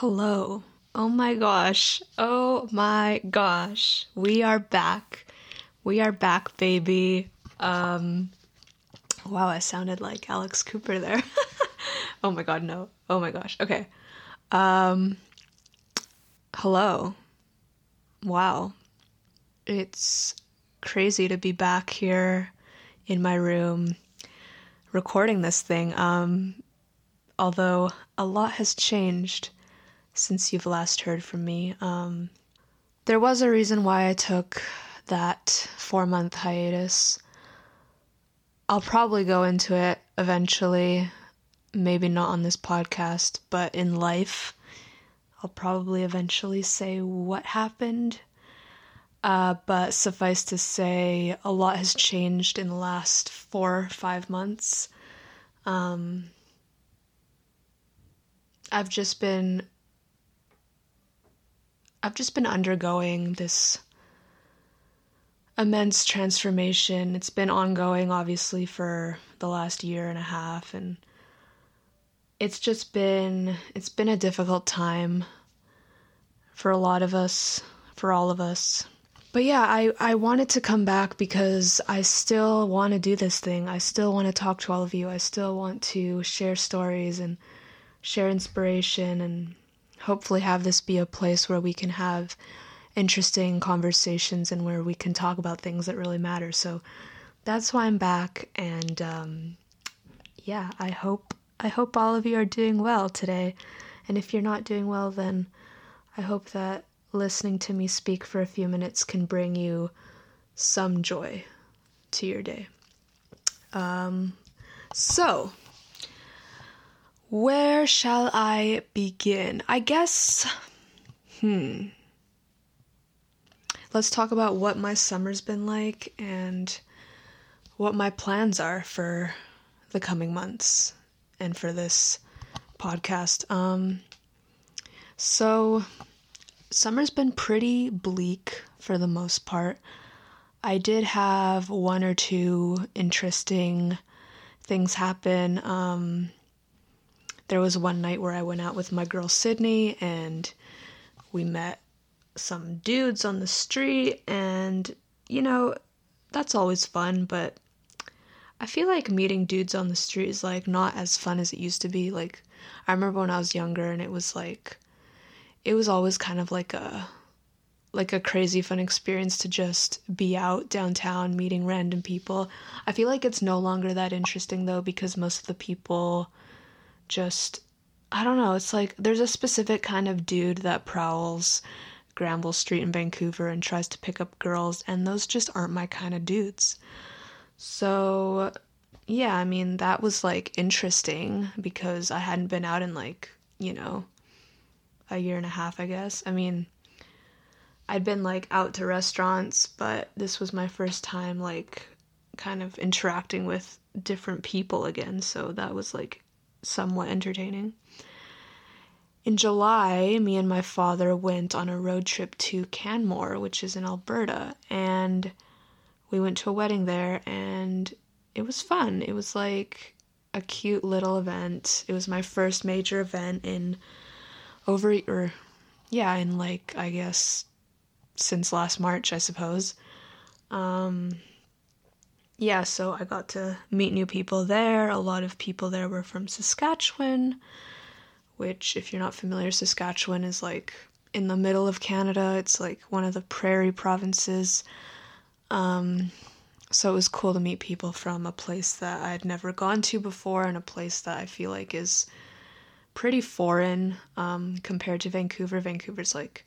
Hello. Oh my gosh. Oh my gosh. We are back. We are back, baby. Um wow, I sounded like Alex Cooper there. oh my god, no. Oh my gosh. Okay. Um hello. Wow. It's crazy to be back here in my room recording this thing. Um although a lot has changed since you've last heard from me. Um, there was a reason why I took that four month hiatus. I'll probably go into it eventually, maybe not on this podcast, but in life. I'll probably eventually say what happened. Uh, but suffice to say, a lot has changed in the last four, five months. Um, I've just been I've just been undergoing this immense transformation. It's been ongoing obviously for the last year and a half and it's just been it's been a difficult time for a lot of us, for all of us. But yeah, I, I wanted to come back because I still want to do this thing. I still want to talk to all of you. I still want to share stories and share inspiration and hopefully have this be a place where we can have interesting conversations and where we can talk about things that really matter. So that's why I'm back and um, yeah, I hope I hope all of you are doing well today. And if you're not doing well then I hope that listening to me speak for a few minutes can bring you some joy to your day. Um, so, where shall I begin? I guess, hmm. Let's talk about what my summer's been like and what my plans are for the coming months and for this podcast. Um, so, summer's been pretty bleak for the most part. I did have one or two interesting things happen. Um, there was one night where I went out with my girl Sydney and we met some dudes on the street and you know, that's always fun, but I feel like meeting dudes on the street is like not as fun as it used to be. Like I remember when I was younger and it was like it was always kind of like a like a crazy fun experience to just be out downtown meeting random people. I feel like it's no longer that interesting though because most of the people just I don't know, it's like there's a specific kind of dude that prowls Granville Street in Vancouver and tries to pick up girls, and those just aren't my kind of dudes. So, yeah, I mean, that was like interesting because I hadn't been out in like, you know, a year and a half, I guess. I mean, I'd been like out to restaurants, but this was my first time like kind of interacting with different people again, so that was like somewhat entertaining. In July, me and my father went on a road trip to Canmore, which is in Alberta, and we went to a wedding there and it was fun. It was like a cute little event. It was my first major event in over or yeah, in like I guess since last March, I suppose. Um yeah, so I got to meet new people there. A lot of people there were from Saskatchewan, which, if you're not familiar, Saskatchewan is like in the middle of Canada. It's like one of the prairie provinces. Um, so it was cool to meet people from a place that I'd never gone to before and a place that I feel like is pretty foreign um, compared to Vancouver. Vancouver's like,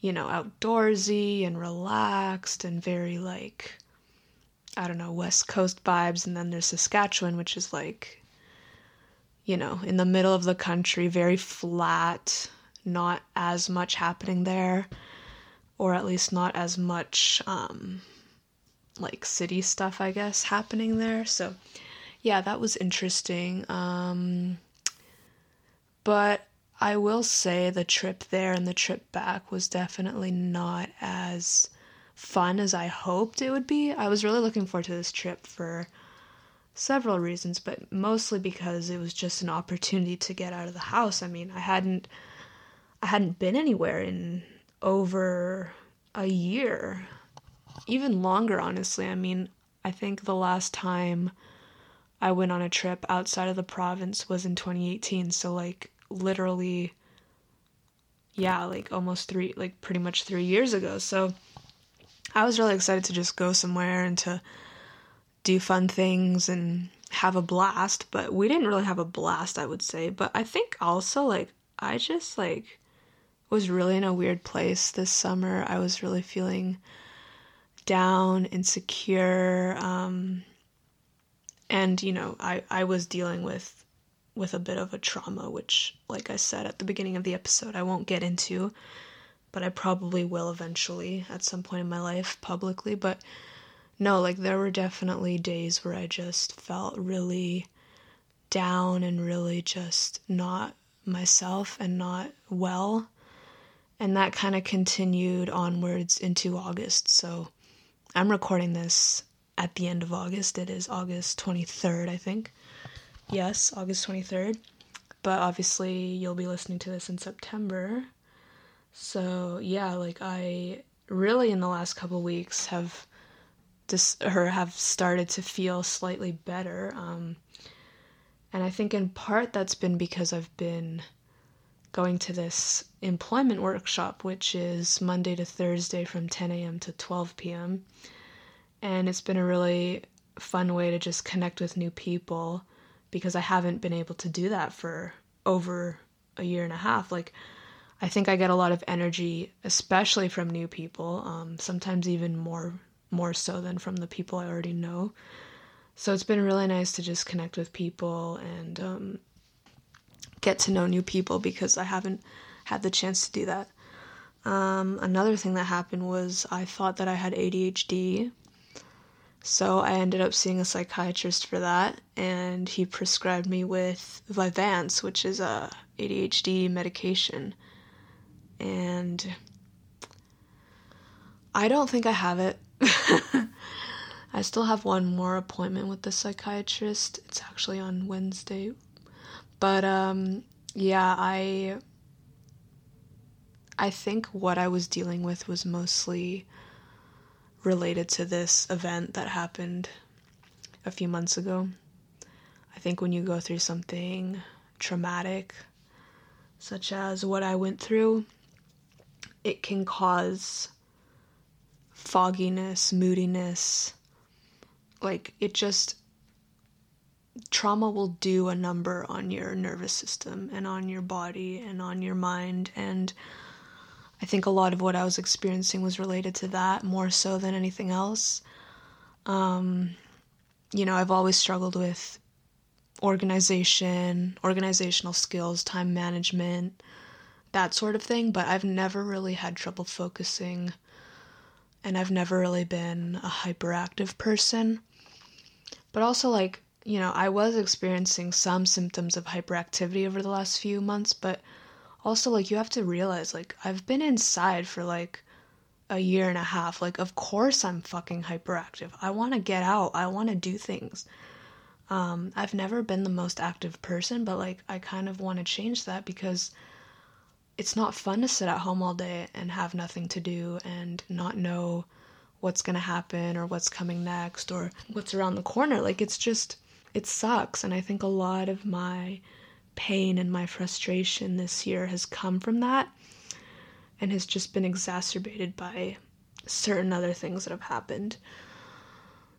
you know, outdoorsy and relaxed and very like I don't know, West Coast vibes, and then there's Saskatchewan, which is like, you know, in the middle of the country, very flat, not as much happening there, or at least not as much, um, like city stuff, I guess, happening there. So, yeah, that was interesting. Um, but I will say the trip there and the trip back was definitely not as fun as I hoped it would be. I was really looking forward to this trip for several reasons, but mostly because it was just an opportunity to get out of the house. I mean, I hadn't I hadn't been anywhere in over a year, even longer, honestly. I mean, I think the last time I went on a trip outside of the province was in 2018. So, like, literally, yeah, like almost three, like pretty much three years ago. So, I was really excited to just go somewhere and to do fun things and have a blast. But we didn't really have a blast, I would say. But I think also, like, I just, like, was really in a weird place this summer. I was really feeling down, insecure, um, and you know, I I was dealing with with a bit of a trauma, which, like I said at the beginning of the episode, I won't get into, but I probably will eventually at some point in my life publicly. But no, like there were definitely days where I just felt really down and really just not myself and not well. And that kind of continued onwards into August. So I'm recording this at the end of August. It is August 23rd, I think. Yes, August 23rd. But obviously, you'll be listening to this in September. So, yeah, like I really in the last couple weeks have just or have started to feel slightly better. Um, and I think in part that's been because I've been going to this employment workshop, which is Monday to Thursday from 10 a.m. to 12 p.m. And it's been a really fun way to just connect with new people because I haven't been able to do that for over a year and a half. Like, I think I get a lot of energy, especially from new people, um, sometimes even more more so than from the people I already know. So it's been really nice to just connect with people and um, get to know new people because I haven't had the chance to do that. Um, another thing that happened was I thought that I had ADHD. So I ended up seeing a psychiatrist for that, and he prescribed me with Vyvanse, which is a ADHD medication. And I don't think I have it. I still have one more appointment with the psychiatrist. It's actually on Wednesday. But um yeah, I I think what I was dealing with was mostly related to this event that happened a few months ago. I think when you go through something traumatic, such as what I went through, it can cause fogginess, moodiness. Like, it just. Trauma will do a number on your nervous system and on your body and on your mind. And I think a lot of what I was experiencing was related to that more so than anything else. Um, you know, I've always struggled with organization, organizational skills, time management, that sort of thing, but I've never really had trouble focusing and I've never really been a hyperactive person. But also, like, you know, I was experiencing some symptoms of hyperactivity over the last few months, but also, like, you have to realize, like, I've been inside for like a year and a half. Like, of course, I'm fucking hyperactive. I want to get out, I want to do things. Um, I've never been the most active person, but like, I kind of want to change that because it's not fun to sit at home all day and have nothing to do and not know what's going to happen or what's coming next or what's around the corner. Like, it's just, it sucks. And I think a lot of my pain and my frustration this year has come from that and has just been exacerbated by certain other things that have happened.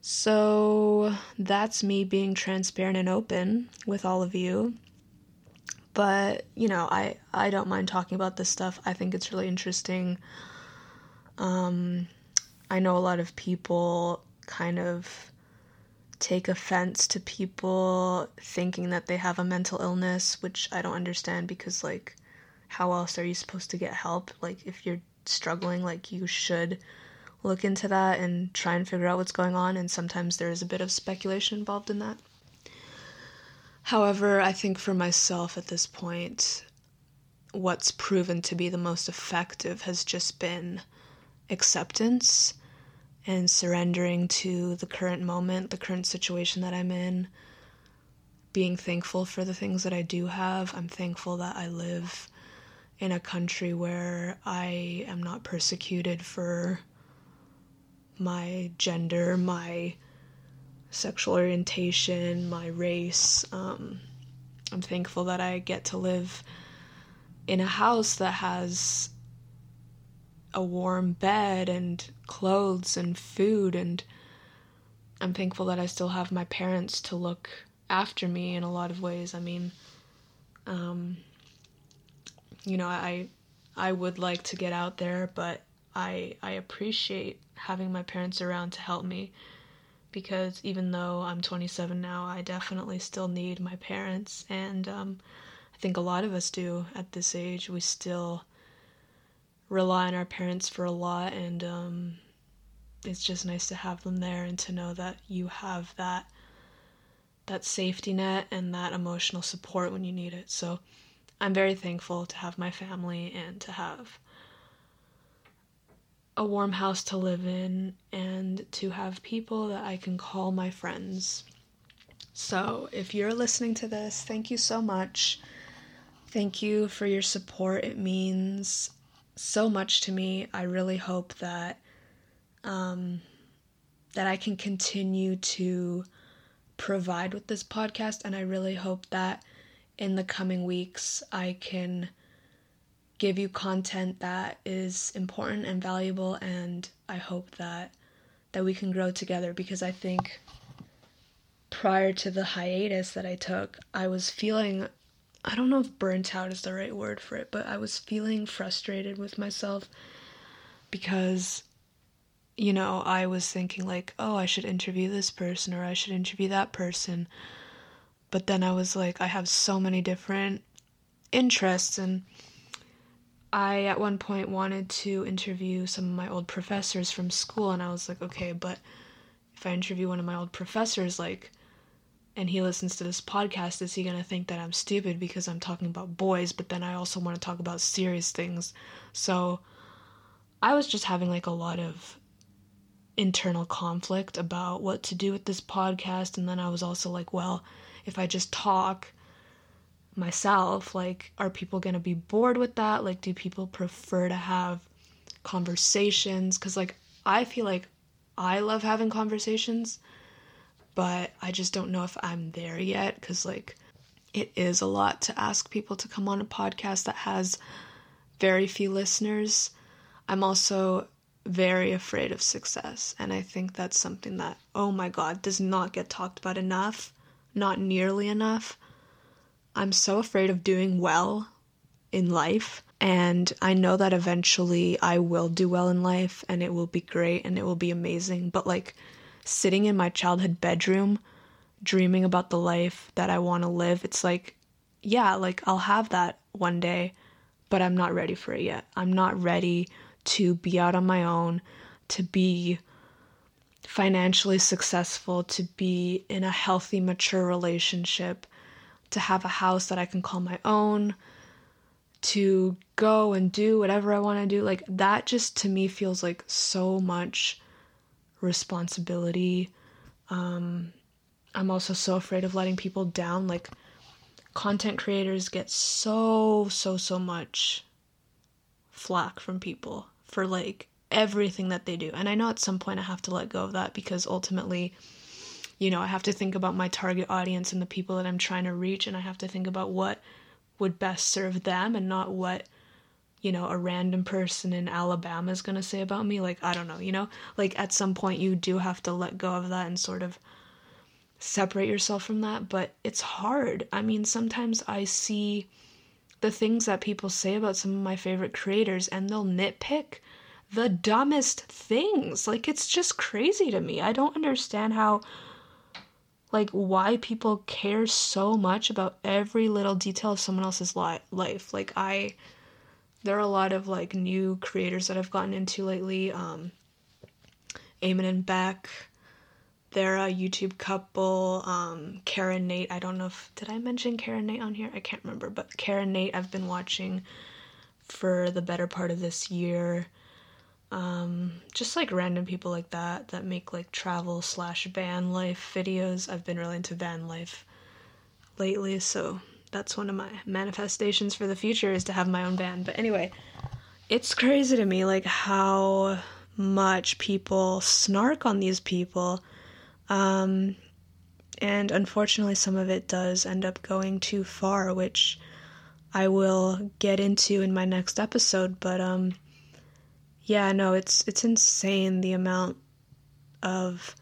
So that's me being transparent and open with all of you but you know i i don't mind talking about this stuff. I think it's really interesting. Um i know a lot of people kind of take offense to people thinking that they have a mental illness which i don't understand because like how else are you supposed to get help? Like if you're struggling like you should look into that and try and figure out what's going on and sometimes there is a bit of speculation involved in that However, I think for myself at this point, what's proven to be the most effective has just been acceptance and surrendering to the current moment, the current situation that I'm in, being thankful for the things that I do have. I'm thankful that I live in a country where I am not persecuted for my gender, my sexual orientation, my race. Um, I'm thankful that I get to live in a house that has a warm bed and clothes and food and I'm thankful that I still have my parents to look after me in a lot of ways. I mean, um, you know, I I would like to get out there, but I I appreciate having my parents around to help me because even though I'm 27 now, I definitely still need my parents, and um, I think a lot of us do at this age. We still rely on our parents for a lot, and um, it's just nice to have them there and to know that you have that that safety net and that emotional support when you need it. So I'm very thankful to have my family and to have a warm house to live in and to have people that I can call my friends. So, if you're listening to this, thank you so much. Thank you for your support. It means so much to me. I really hope that um, that I can continue to provide with this podcast, and I really hope that in the coming weeks I can give you content that is important and valuable and I hope that that we can grow together because I think prior to the hiatus that I took, I was feeling I don't know if burnt out is the right word for it, but I was feeling frustrated with myself because you know, I was thinking like, oh, I should interview this person or I should interview that person. But then I was like, I have so many different interests and I at one point wanted to interview some of my old professors from school, and I was like, okay, but if I interview one of my old professors, like, and he listens to this podcast, is he gonna think that I'm stupid because I'm talking about boys, but then I also want to talk about serious things? So I was just having like a lot of internal conflict about what to do with this podcast, and then I was also like, well, if I just talk, myself like are people going to be bored with that? Like do people prefer to have conversations? Cuz like I feel like I love having conversations but I just don't know if I'm there yet cuz like it is a lot to ask people to come on a podcast that has very few listeners. I'm also very afraid of success and I think that's something that oh my god does not get talked about enough, not nearly enough I'm so afraid of doing well in life. And I know that eventually I will do well in life and it will be great and it will be amazing. But like sitting in my childhood bedroom, dreaming about the life that I want to live, it's like, yeah, like I'll have that one day, but I'm not ready for it yet. I'm not ready to be out on my own, to be financially successful, to be in a healthy, mature relationship, to have a house that I can call my own, to go and do whatever I want to do. Like that just to me feels like so much responsibility. Um, I'm also so afraid of letting people down. Like content creators get so, so, so much flack from people for like everything that they do. And I know at some point I have to let go of that because ultimately you know, I have to think about my target audience and the people that I'm trying to reach, and I have to think about what would best serve them and not what, you know, a random person in Alabama is going to say about me. Like, I don't know, you know? Like, at some point, you do have to let go of that and sort of separate yourself from that, but it's hard. I mean, sometimes I see the things that people say about some of my favorite creators and they'll nitpick the dumbest things. Like, it's just crazy to me. I don't understand how like why people care so much about every little detail of someone else's li- life. Like I there are a lot of like new creators that I've gotten into lately. Um Eamon and Bec. They're a YouTube couple. Um Kara and Nate. I don't know if did I mention Kara and Nate on here? I can't remember, but Kara and Nate I've been watching for the better part of this year um, just like random people like that that make like travel slash van life videos. I've been really into van life lately, so that's one of my manifestations for the future is to have my own van. But anyway, it's crazy to me like how much people snark on these people. Um, and unfortunately, some of it does end up going too far, which I will get into in my next episode. But um, yeah, no, it's it's insane the amount of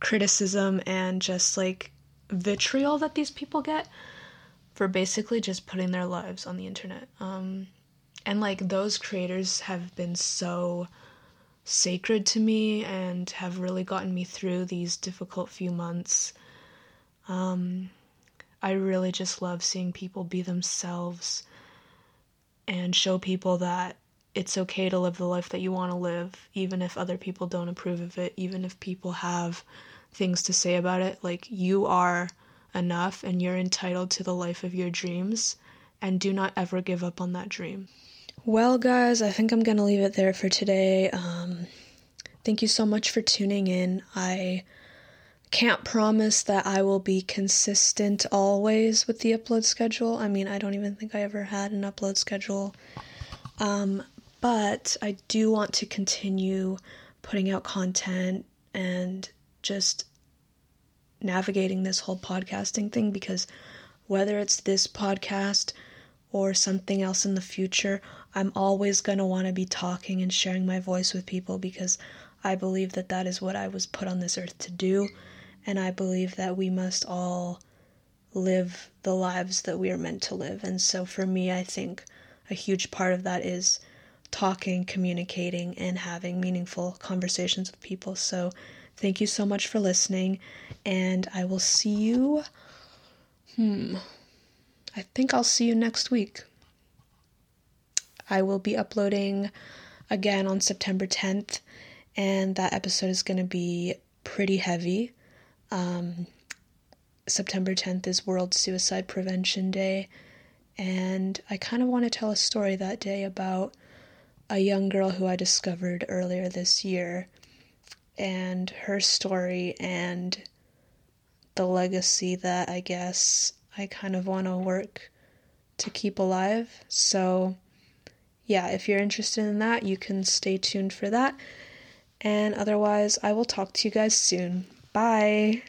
criticism and just like vitriol that these people get for basically just putting their lives on the internet. Um, and like those creators have been so sacred to me and have really gotten me through these difficult few months. Um, I really just love seeing people be themselves and show people that it's okay to live the life that you want to live, even if other people don't approve of it, even if people have things to say about it. Like, you are enough and you're entitled to the life of your dreams, and do not ever give up on that dream. Well, guys, I think I'm going to leave it there for today. Um, thank you so much for tuning in. I can't promise that I will be consistent always with the upload schedule. I mean, I don't even think I ever had an upload schedule. Um, but I do want to continue putting out content and just navigating this whole podcasting thing because whether it's this podcast or something else in the future, I'm always going to want to be talking and sharing my voice with people because I believe that that is what I was put on this earth to do. And I believe that we must all live the lives that we are meant to live. And so for me, I think a huge part of that is talking, communicating, and having meaningful conversations with people. So thank you so much for listening. And I will see you. Hmm. I think I'll see you next week. I will be uploading again on September 10th, and that episode is going to be pretty heavy. Um, September 10th is World Suicide Prevention Day, and I kind of want to tell a story that day about a young girl who I discovered earlier this year and her story and the legacy that I guess I kind of want to work to keep alive. So, yeah, if you're interested in that, you can stay tuned for that. And otherwise, I will talk to you guys soon. Bye.